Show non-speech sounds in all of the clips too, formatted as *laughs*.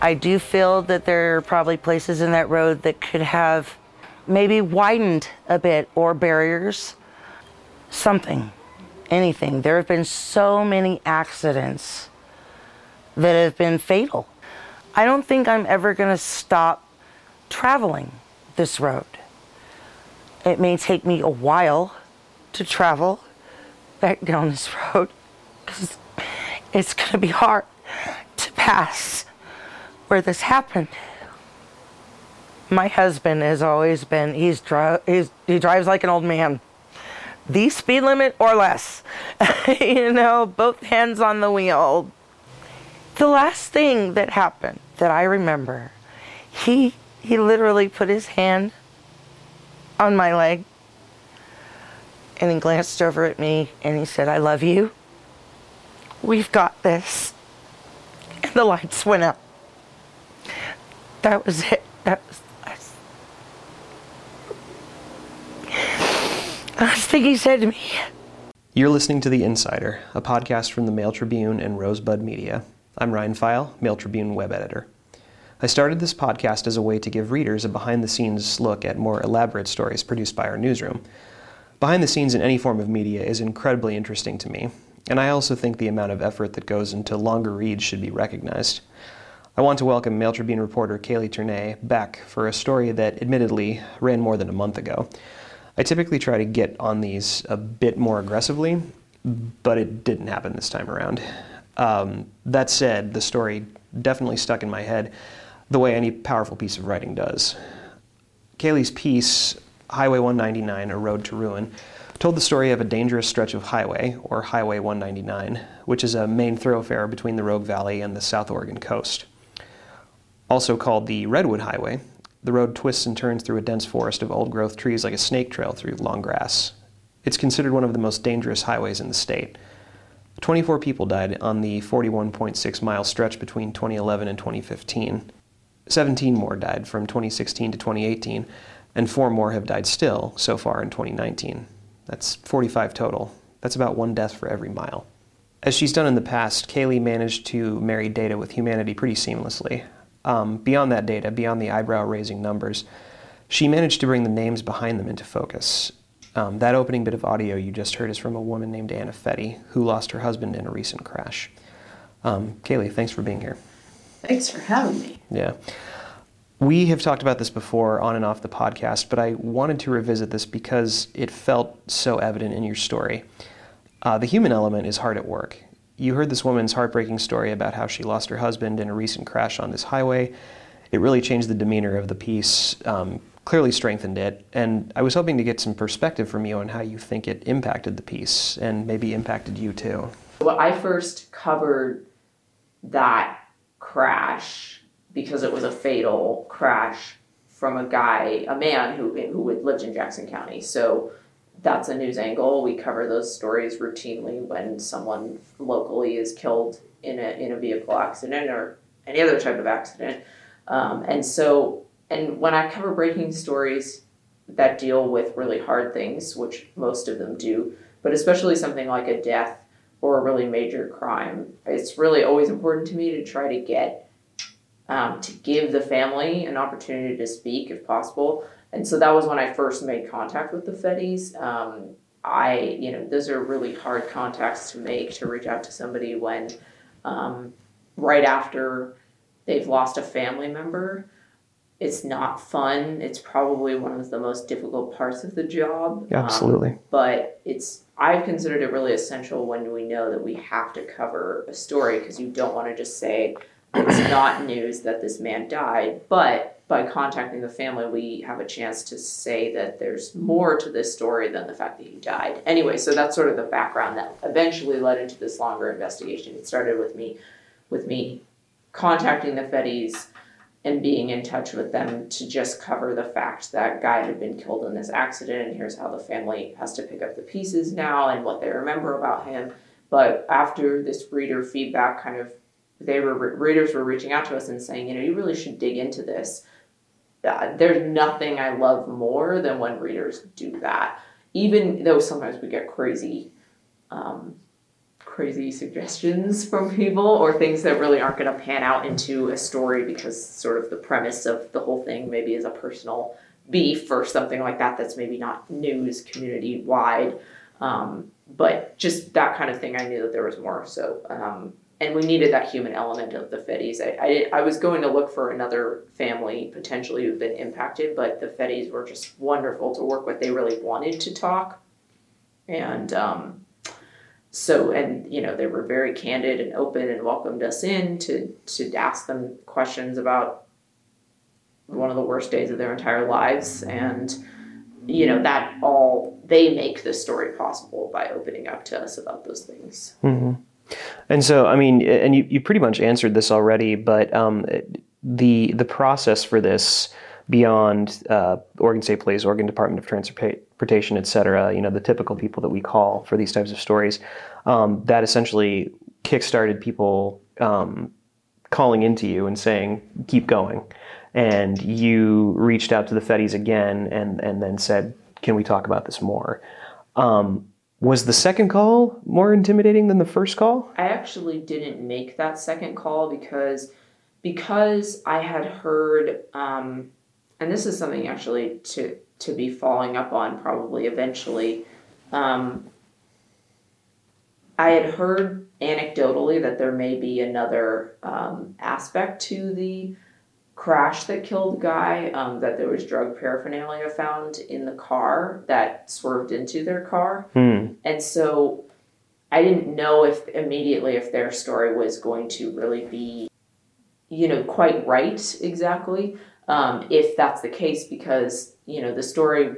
I do feel that there are probably places in that road that could have maybe widened a bit or barriers, something, anything. There have been so many accidents that have been fatal. I don't think I'm ever going to stop traveling this road. It may take me a while to travel back down this road because it's going to be hard to pass where this happened. My husband has always been, he's, dri- he's he drives like an old man. The speed limit or less. *laughs* you know, both hands on the wheel. The last thing that happened that I remember, he he literally put his hand on my leg and he glanced over at me and he said, I love you. We've got this. And the lights went out. That was it. That was the last thing he said to me. You're listening to The Insider, a podcast from the Mail Tribune and Rosebud Media. I'm Ryan Pfeil, Mail Tribune web editor. I started this podcast as a way to give readers a behind the scenes look at more elaborate stories produced by our newsroom. Behind the scenes in any form of media is incredibly interesting to me, and I also think the amount of effort that goes into longer reads should be recognized. I want to welcome Mail Tribune reporter Kaylee Tornay back for a story that admittedly ran more than a month ago. I typically try to get on these a bit more aggressively, but it didn't happen this time around. Um, that said, the story definitely stuck in my head the way any powerful piece of writing does. Kaylee's piece, Highway 199 A Road to Ruin, told the story of a dangerous stretch of highway, or Highway 199, which is a main thoroughfare between the Rogue Valley and the South Oregon coast. Also called the Redwood Highway, the road twists and turns through a dense forest of old growth trees like a snake trail through long grass. It's considered one of the most dangerous highways in the state. 24 people died on the 41.6 mile stretch between 2011 and 2015. 17 more died from 2016 to 2018, and four more have died still so far in 2019. That's 45 total. That's about one death for every mile. As she's done in the past, Kaylee managed to marry data with humanity pretty seamlessly. Um, beyond that data, beyond the eyebrow raising numbers, she managed to bring the names behind them into focus. Um, that opening bit of audio you just heard is from a woman named Anna Fetty, who lost her husband in a recent crash. Um, Kaylee, thanks for being here. Thanks for having me. Yeah. We have talked about this before on and off the podcast, but I wanted to revisit this because it felt so evident in your story. Uh, the human element is hard at work. You heard this woman's heartbreaking story about how she lost her husband in a recent crash on this highway. It really changed the demeanor of the piece, um, clearly strengthened it, and I was hoping to get some perspective from you on how you think it impacted the piece and maybe impacted you too. When I first covered that crash, because it was a fatal crash from a guy, a man who who lived in Jackson County. So that's a news angle. We cover those stories routinely when someone locally is killed in a in a vehicle accident or any other type of accident. Um, and so, and when I cover breaking stories that deal with really hard things, which most of them do, but especially something like a death or a really major crime, it's really always important to me to try to get um, to give the family an opportunity to speak if possible. And so that was when I first made contact with the Fettys. Um, I, you know, those are really hard contacts to make to reach out to somebody when um, right after they've lost a family member. It's not fun. It's probably one of the most difficult parts of the job. Absolutely. Um, but it's I've considered it really essential when we know that we have to cover a story because you don't want to just say, it's not news that this man died, but by contacting the family, we have a chance to say that there's more to this story than the fact that he died. Anyway, so that's sort of the background that eventually led into this longer investigation. It started with me, with me contacting the Fettys and being in touch with them to just cover the fact that guy had been killed in this accident and here's how the family has to pick up the pieces now and what they remember about him. But after this reader feedback kind of they were readers were reaching out to us and saying, you know, you really should dig into this. Uh, there's nothing I love more than when readers do that. Even though sometimes we get crazy, um, crazy suggestions *laughs* from people or things that really aren't going to pan out into a story because sort of the premise of the whole thing maybe is a personal beef or something like that that's maybe not news community wide. Um, but just that kind of thing, I knew that there was more. So, um, and we needed that human element of the Fetties. I, I, I was going to look for another family potentially who've been impacted, but the Fetties were just wonderful to work with. They really wanted to talk. And um, so, and you know, they were very candid and open and welcomed us in to, to ask them questions about one of the worst days of their entire lives. And, you know, that all, they make the story possible by opening up to us about those things. hmm And so, I mean, and you, you pretty much answered this already, but um, the the process for this beyond uh, Oregon State Police, Oregon Department of Transportation, et cetera, you know, the typical people that we call for these types of stories, um, that essentially kickstarted people um, calling into you and saying, keep going. And you reached out to the Fetties again and, and then said, can we talk about this more? Um, was the second call more intimidating than the first call? I actually didn't make that second call because because I had heard, um, and this is something actually to to be following up on probably eventually. Um, I had heard anecdotally that there may be another um, aspect to the crash that killed the guy, um, that there was drug paraphernalia found in the car that swerved into their car. Hmm. And so I didn't know if immediately if their story was going to really be, you know, quite right exactly. Um, if that's the case, because, you know, the story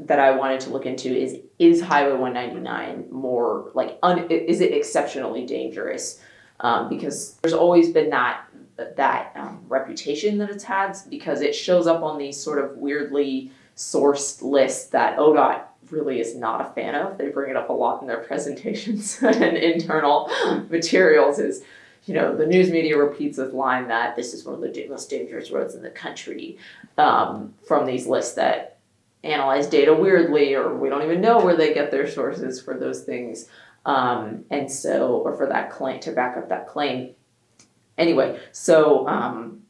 that I wanted to look into is is Highway 199 more like un, is it exceptionally dangerous? Um, because there's always been that that um, reputation that it's had because it shows up on these sort of weirdly sourced lists that ODOT really is not a fan of. They bring it up a lot in their *laughs* presentations *laughs* and internal materials. Is you know the news media repeats this line that this is one of the most dangerous roads in the country um, from these lists that analyze data weirdly or we don't even know where they get their sources for those things um, and so or for that claim to back up that claim anyway so um,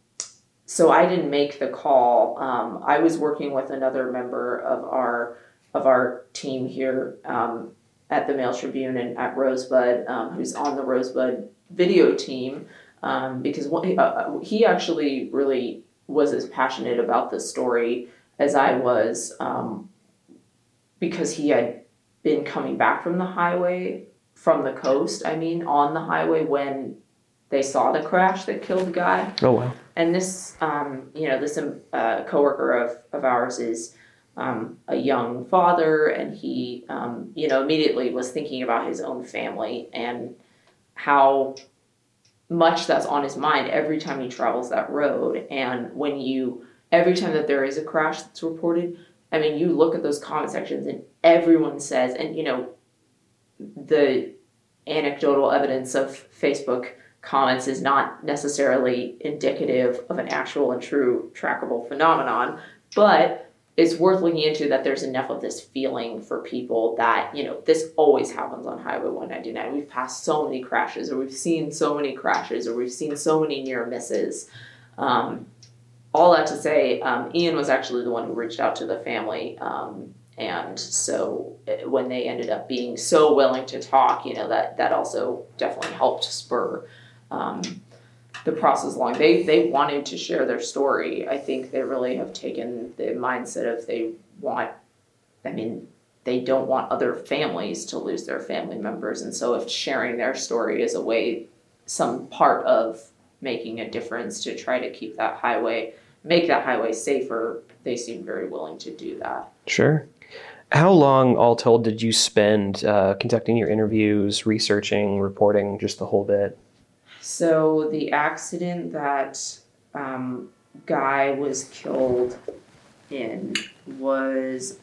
so i didn't make the call um, i was working with another member of our of our team here um, at the mail tribune and at rosebud um, who's on the rosebud video team um, because one, uh, he actually really was as passionate about the story as I was um, because he had been coming back from the highway from the coast. I mean, on the highway when they saw the crash that killed the guy. Oh wow. And this, um, you know, this uh, coworker of of ours is um, a young father, and he, um, you know, immediately was thinking about his own family and how much that's on his mind every time he travels that road. And when you every time that there is a crash that's reported, I mean, you look at those comment sections and everyone says, and you know, the anecdotal evidence of Facebook comments is not necessarily indicative of an actual and true trackable phenomenon, but it's worth looking into that there's enough of this feeling for people that, you know, this always happens on Highway 199. We've passed so many crashes, or we've seen so many crashes, or we've seen so many near misses. Um, all that to say, um, Ian was actually the one who reached out to the family. Um, and so uh, when they ended up being so willing to talk, you know, that, that also definitely helped spur um, the process along. They, they wanted to share their story. I think they really have taken the mindset of they want, I mean, they don't want other families to lose their family members. And so if sharing their story is a way, some part of making a difference to try to keep that highway make that highway safer, they seem very willing to do that. Sure. How long, all told, did you spend uh, conducting your interviews, researching, reporting, just the whole bit? So the accident that um, Guy was killed in was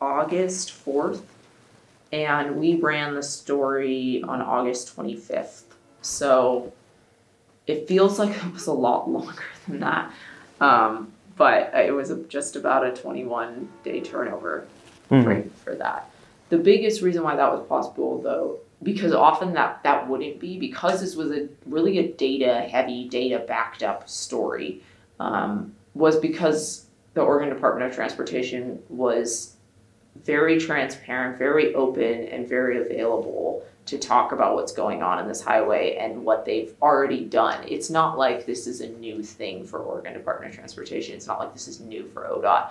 August 4th, and we ran the story on August 25th. So it feels like it was a lot longer than that. Um, but it was just about a 21 day turnover Mhm. frame for that. The biggest reason why that was possible, though, because often that that wouldn't be because this was a really a data heavy data backed up story um, was because the Oregon Department of Transportation was very transparent, very open, and very available to talk about what's going on in this highway and what they've already done. It's not like this is a new thing for Oregon Department of Transportation. It's not like this is new for ODOT.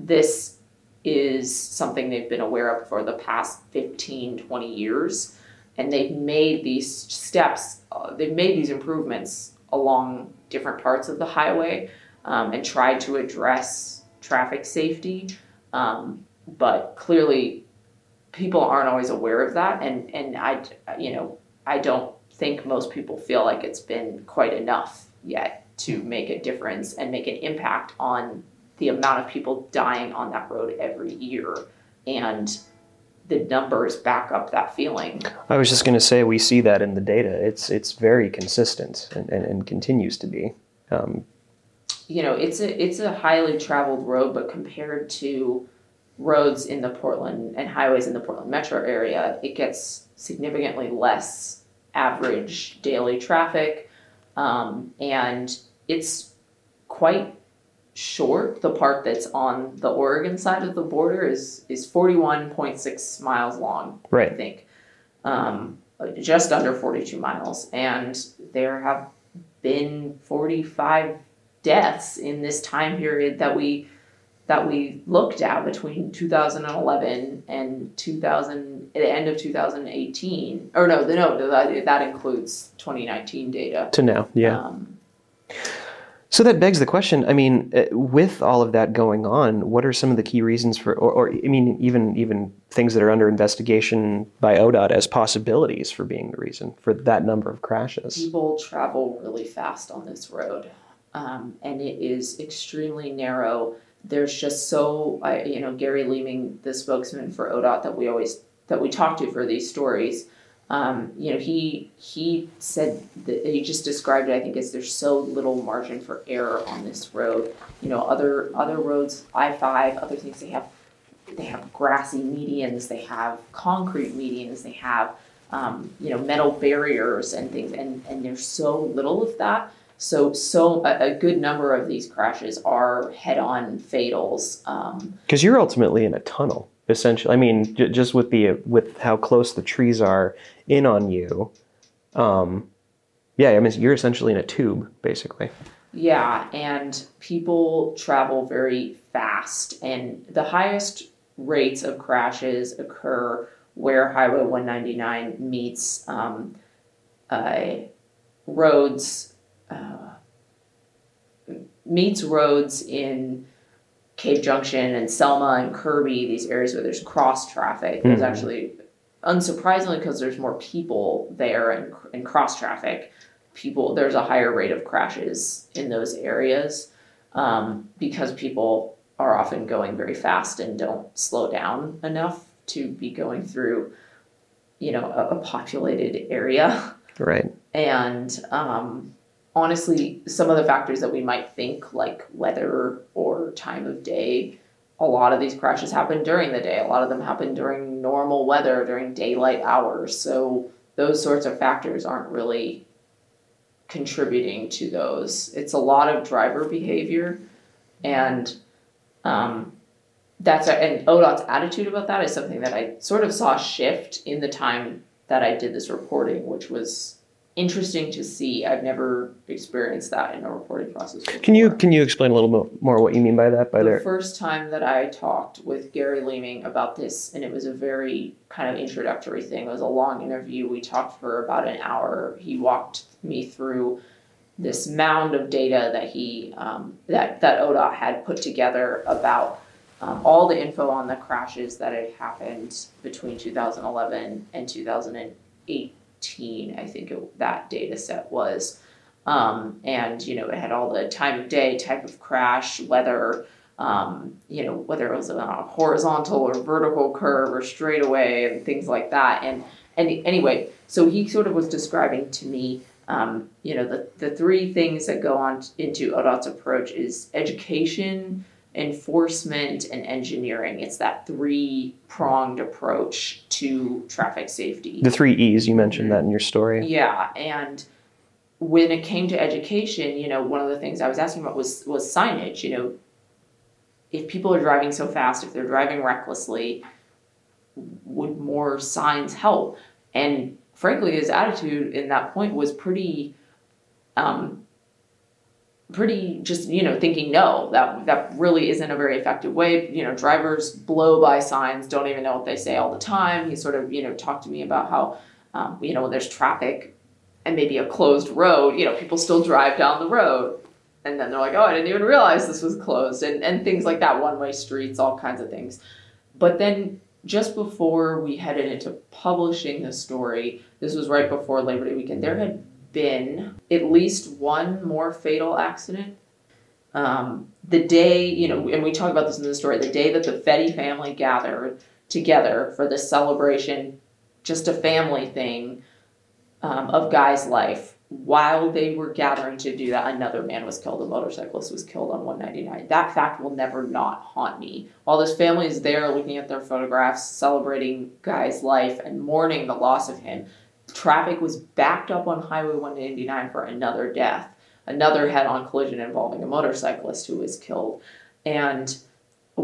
This is something they've been aware of for the past 15, 20 years. And they've made these steps, uh, they've made these improvements along different parts of the highway um, and tried to address traffic safety. Um, but clearly, people aren't always aware of that. And, and I, you know, I don't think most people feel like it's been quite enough yet to make a difference and make an impact on the amount of people dying on that road every year. And the numbers back up that feeling. I was just going to say we see that in the data. It's it's very consistent and, and, and continues to be. Um, you know, it's a it's a highly traveled road, but compared to roads in the Portland and highways in the Portland metro area, it gets significantly less average daily traffic, um, and it's quite short. The part that's on the Oregon side of the border is is forty one point six miles long. Right. I think, um, just under forty two miles, and there have been forty five deaths in this time period that we that we looked at between 2011 and 2000 the end of 2018 or no no that, that includes 2019 data to now yeah um, so that begs the question. I mean, uh, with all of that going on, what are some of the key reasons for, or, or, I mean, even even things that are under investigation by ODOT as possibilities for being the reason for that number of crashes? People travel really fast on this road, um, and it is extremely narrow. There's just so, I, you know, Gary Leaming, the spokesman for ODOT that we always that we talk to for these stories um, you know, he he said that he just described it. I think as there's so little margin for error on this road. You know, other other roads, I five, other things they have, they have grassy medians, they have concrete medians, they have um, you know metal barriers and things, and and there's so little of that. So so a, a good number of these crashes are head-on fatals. Because um, you're ultimately in a tunnel essentially. I mean, j- just with the with how close the trees are in on you. Um, yeah, I mean, you're essentially in a tube, basically. Yeah, and people travel very fast, and the highest rates of crashes occur where Highway 199 meets um, uh, roads uh, meets roads in Cave Junction and Selma and Kirby, these areas where there's cross traffic. There's mm-hmm. actually, unsurprisingly, because there's more people there and, and cross traffic, people there's a higher rate of crashes in those areas um, because people are often going very fast and don't slow down enough to be going through, you know, a, a populated area. Right. And um, honestly, some of the factors that we might think, like weather or time of day, a lot of these crashes happen during the day. A lot of them happen during normal weather, during daylight hours. So those sorts of factors aren't really contributing to those. It's a lot of driver behavior, and um, that's and ODOT's attitude about that is something that I sort of saw shift in the time that I did this reporting, which was interesting to see. I've never experienced that in a reporting process. Before. Can you can you explain a little bit more what you mean by that? By the there, first time that I talked with Gary Leaming about this, and it was a very kind of introductory thing. It was a long interview. We talked for about an hour. He walked me through this mound of data that he um, that that ODOT had put together about. Um, all the info on the crashes that had happened between 2011 and 2008 I think it, that data set was. Um, and, you know, it had all the time of day, type of crash, weather, um, you know, whether it was on a horizontal or vertical curve or straightaway and things like that. And, and anyway, so he sort of was describing to me, um, you know, the, the three things that go on into ODOT's approach is education, enforcement and engineering. It's that three pronged approach to traffic safety. The three E's, you mentioned that in your story. Yeah, and when it came to education, you know, one of the things I was asking about was was signage. You know, if people are driving so fast, if they're driving recklessly, would more signs help? And frankly, his attitude in that point was pretty, um, pretty just you know thinking no, that that really isn't a very effective way. You know, drivers blow by signs, don't even know what they say all the time. He sort of you know talked to me about how um, you know when there's traffic and maybe a closed road, you know, people still drive down the road. And then they're like, oh, I didn't even realize this was closed, and, and things like that, one way streets, all kinds of things. But then just before we headed into publishing the story, this was right before Labor Day weekend, there had been at least one more fatal accident. Um, the day, you know, and we talk about this in the story, the day that the Fetty family gathered together for this celebration, just a family thing um, of Guy's life, while they were gathering to do that, another man was killed. A motorcyclist was killed on 199. That fact will never not haunt me. While this family is there looking at their photographs, celebrating Guy's life, and mourning the loss of him, traffic was backed up on Highway 199 for another death, another head on collision involving a motorcyclist who was killed. And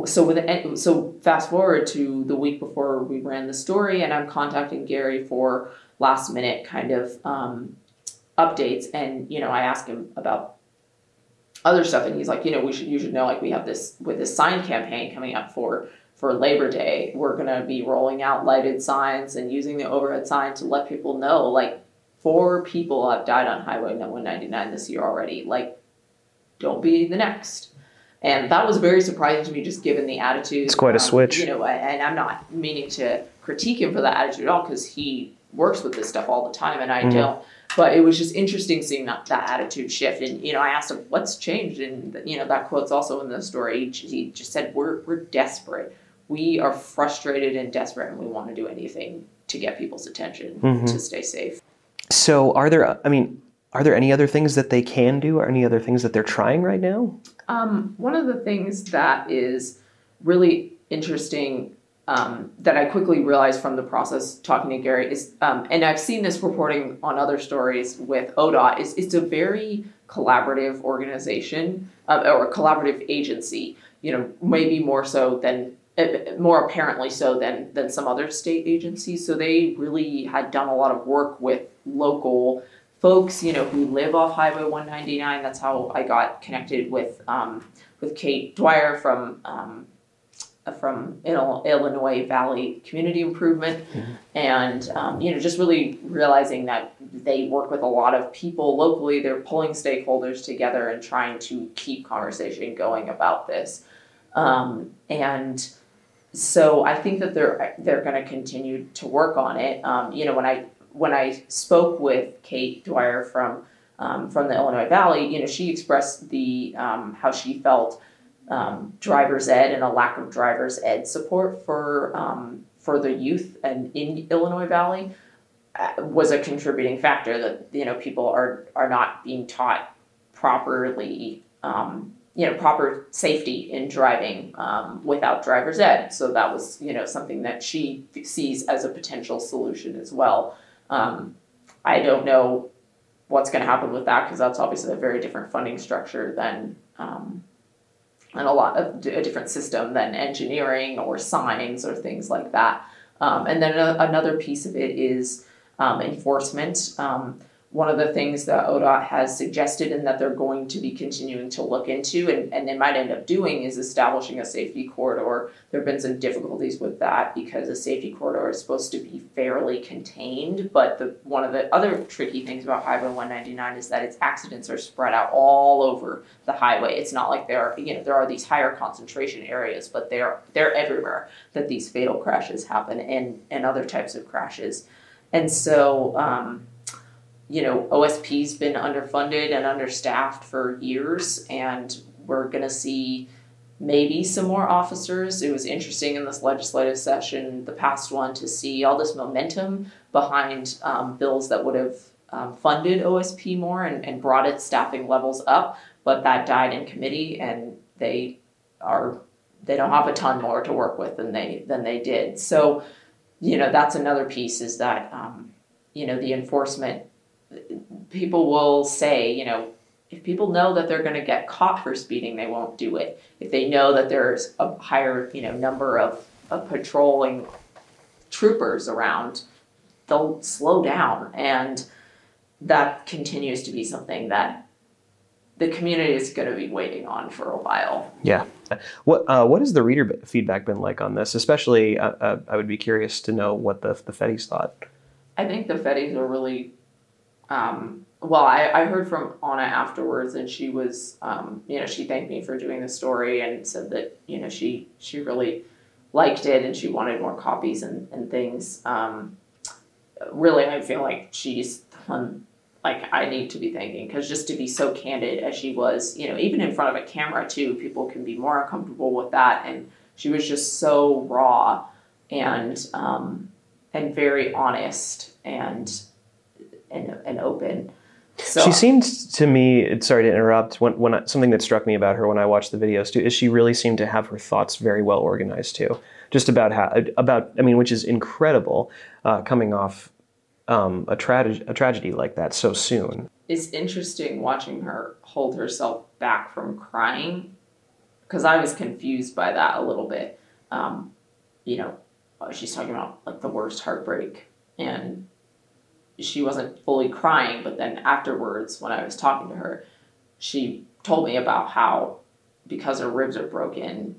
so with so fast forward to the week before we ran the story, and I'm contacting Gary for last minute kind of um, updates and you know i ask him about other stuff and he's like you know we should you should know like we have this with this sign campaign coming up for for labor day we're going to be rolling out lighted signs and using the overhead sign to let people know like four people have died on highway 199 this year already like don't be the next. And that was very surprising to me just given the attitude it's quite a um, switch. you know and i'm not meaning to critique him for that attitude at all because he works with this stuff all the time and i Mhm. don't. But it was just interesting seeing that, that attitude shift. And you know i asked him what's changed? And you know that quote's also in the story. He, he just said we're, we're desperate we are frustrated and desperate and we want to do anything to get people's attention Mhm. to stay safe so are there i mean are there any other things that they can do or any other things that they're trying right now Um, one of the things that is really interesting um, that I quickly realized from the process talking to Gary is, um, and I've seen this reporting on other stories with ODOT, is it's a very collaborative organization uh, or collaborative agency. You know, maybe more so than uh, more apparently so than than some other state agencies. So they really had done a lot of work with local folks, you know, who live off Highway 199. That's how I got connected with um, with Kate Dwyer from um, from Illinois Valley Community Improvement, and um, you know, just really realizing that they work with a lot of people locally. They're pulling stakeholders together and trying to keep conversation going about this, um, and so I think that they're they're going to continue to work on it. Um, you know, when I when I spoke with Kate Dwyer from um, from the Illinois Valley, you know, she expressed the um, how she felt um, driver's ed and a lack of driver's ed support for um, for the youth and in Illinois Valley uh, was a contributing factor that you know people are are not being taught properly um, you know proper safety in driving um, without driver's ed so that was you know something that she sees as a potential solution as well um, I don't know what's going to happen with that because that's obviously a very different funding structure than um, and a lot of a different system than engineering or signs or things like that. Um, and then another piece of it is um, enforcement. One of the things that ODOT has suggested and that they're going to be continuing to look into and, and they might end up doing is establishing a safety corridor. There have been some difficulties with that because a safety corridor is supposed to be fairly contained, but the one of the other tricky things about Highway 199 is that its accidents are spread out all over the highway. It's not like there are you know there are these higher concentration areas, but they're they're everywhere that these fatal crashes happen and and other types of crashes. And so um, you know, OSP's been underfunded and understaffed for years, and we're going to see maybe some more officers. It was interesting in this legislative session, the past one, to see all this momentum behind um, bills that would have um, funded OSP more and, and brought its staffing levels up, but that died in committee, and they are they don't have a ton more to work with than they than they did. So, you know, that's another piece is that um, you know the enforcement people will say, you know, if people know that they're going to get caught for speeding, they won't do it. If they know that there's a higher, you know, number of, of patrolling troopers around, they'll slow down. And that continues to be something that the community is going to be waiting on for a while. Yeah. What uh, what has the reader feedback been like on this? Especially, uh, uh, I would be curious to know what the the Fetties thought. I think the Fetties are really um, well, I, I heard from Anna afterwards, and she was, um, you know, she thanked me for doing the story and said that, you know, she she really liked it and she wanted more copies and, and things. Um, really, I feel like she's done, like I need to be thanking because just to be so candid as she was, you know, even in front of a camera too, people can be more uncomfortable with that, and she was just so raw and um, and very honest and and, and open. So, she seemed to me. Sorry to interrupt. When, when I, something that struck me about her when I watched the videos too is she really seemed to have her thoughts very well organized too. Just about how about I mean, which is incredible, uh, coming off um, a tragedy a tragedy like that so soon. It's interesting watching her hold herself back from crying because I was confused by that a little bit. Um, you know, she's talking about like the worst heartbreak and she wasn't fully crying, but then afterwards, when I was talking to her, she told me about how because her ribs are broken,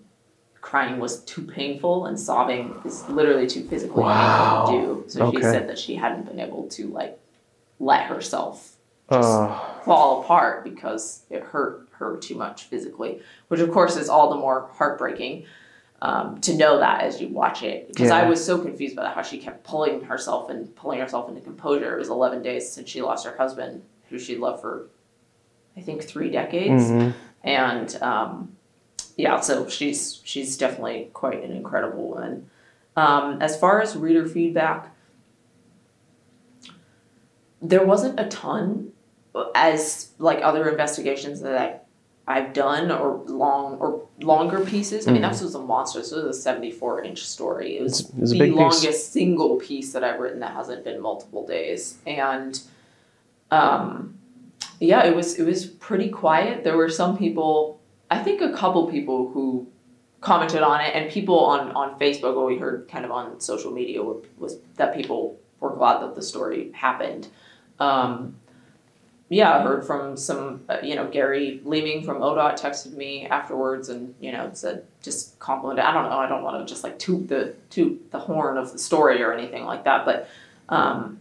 crying was too painful and sobbing is literally too physically wow. painful to do. So okay. she said that she hadn't been able to like let herself just uh. fall apart because it hurt her too much physically, which of course is all the more heartbreaking um, to know that as you watch it because yeah. I was so confused by how she kept pulling herself and pulling herself into composure. It was 11 days since she lost her husband, who she loved for, I think, three decades, mm-hmm. and um, yeah, so she's she's definitely quite an incredible woman. Um, as far as reader feedback, there wasn't a ton as like other investigations that I I've done or long or longer pieces. I mean, mm-hmm. this was a monster. This was a 74 inch story. It was, it's, it's the longest piece. single piece that I've written that hasn't been multiple days. And um, yeah, it was it was pretty quiet. There were some people, I think a couple people who commented on it, and people on on Facebook. What we heard kind of on social media was that people were glad that the story happened. Um, yeah, I heard from some, uh, you know, Gary Leaming from ODOT texted me afterwards and, you know, said just complimented. I don't know. I don't want to just like toot the toot the horn of the story or anything like that. But, um,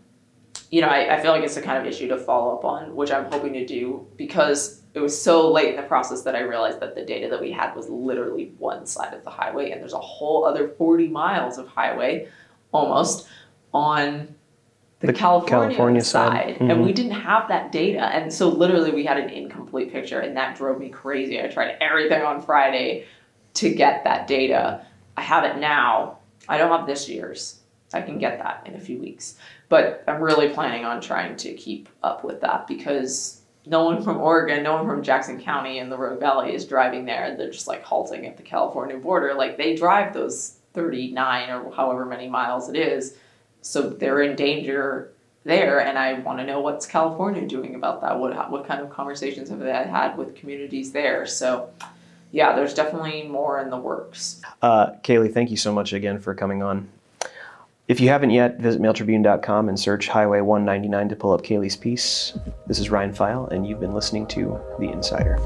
you know, I, I feel like it's the kind of issue to follow up on, which I'm hoping to do because it was so late in the process that I realized that the data that we had was literally one side of the highway and there's a whole other 40 miles of highway almost on the, the California, California, side. Mm-hmm. and we didn't have that data, and so literally we had an incomplete picture, and that drove me crazy. I tried everything on Friday to get that data. I have it now. I don't have this year's. I can get that in a few weeks, but I'm really planning on trying to keep up with that because no one from Oregon, no one from Jackson County in the Rogue Valley is driving there. They're just like halting at the California border. Like they drive those 39 or however many miles it is so they're in danger there and i want to know what's california doing about that? What, what kind of conversations have they had with communities there? So yeah there's definitely more in the works. Uh, kaylee thank you so much again for coming on. If you haven't yet visit mailtribune.com and search highway 199 to pull up kaylee's piece. This is ryan Pfeil, and you've been listening to the insider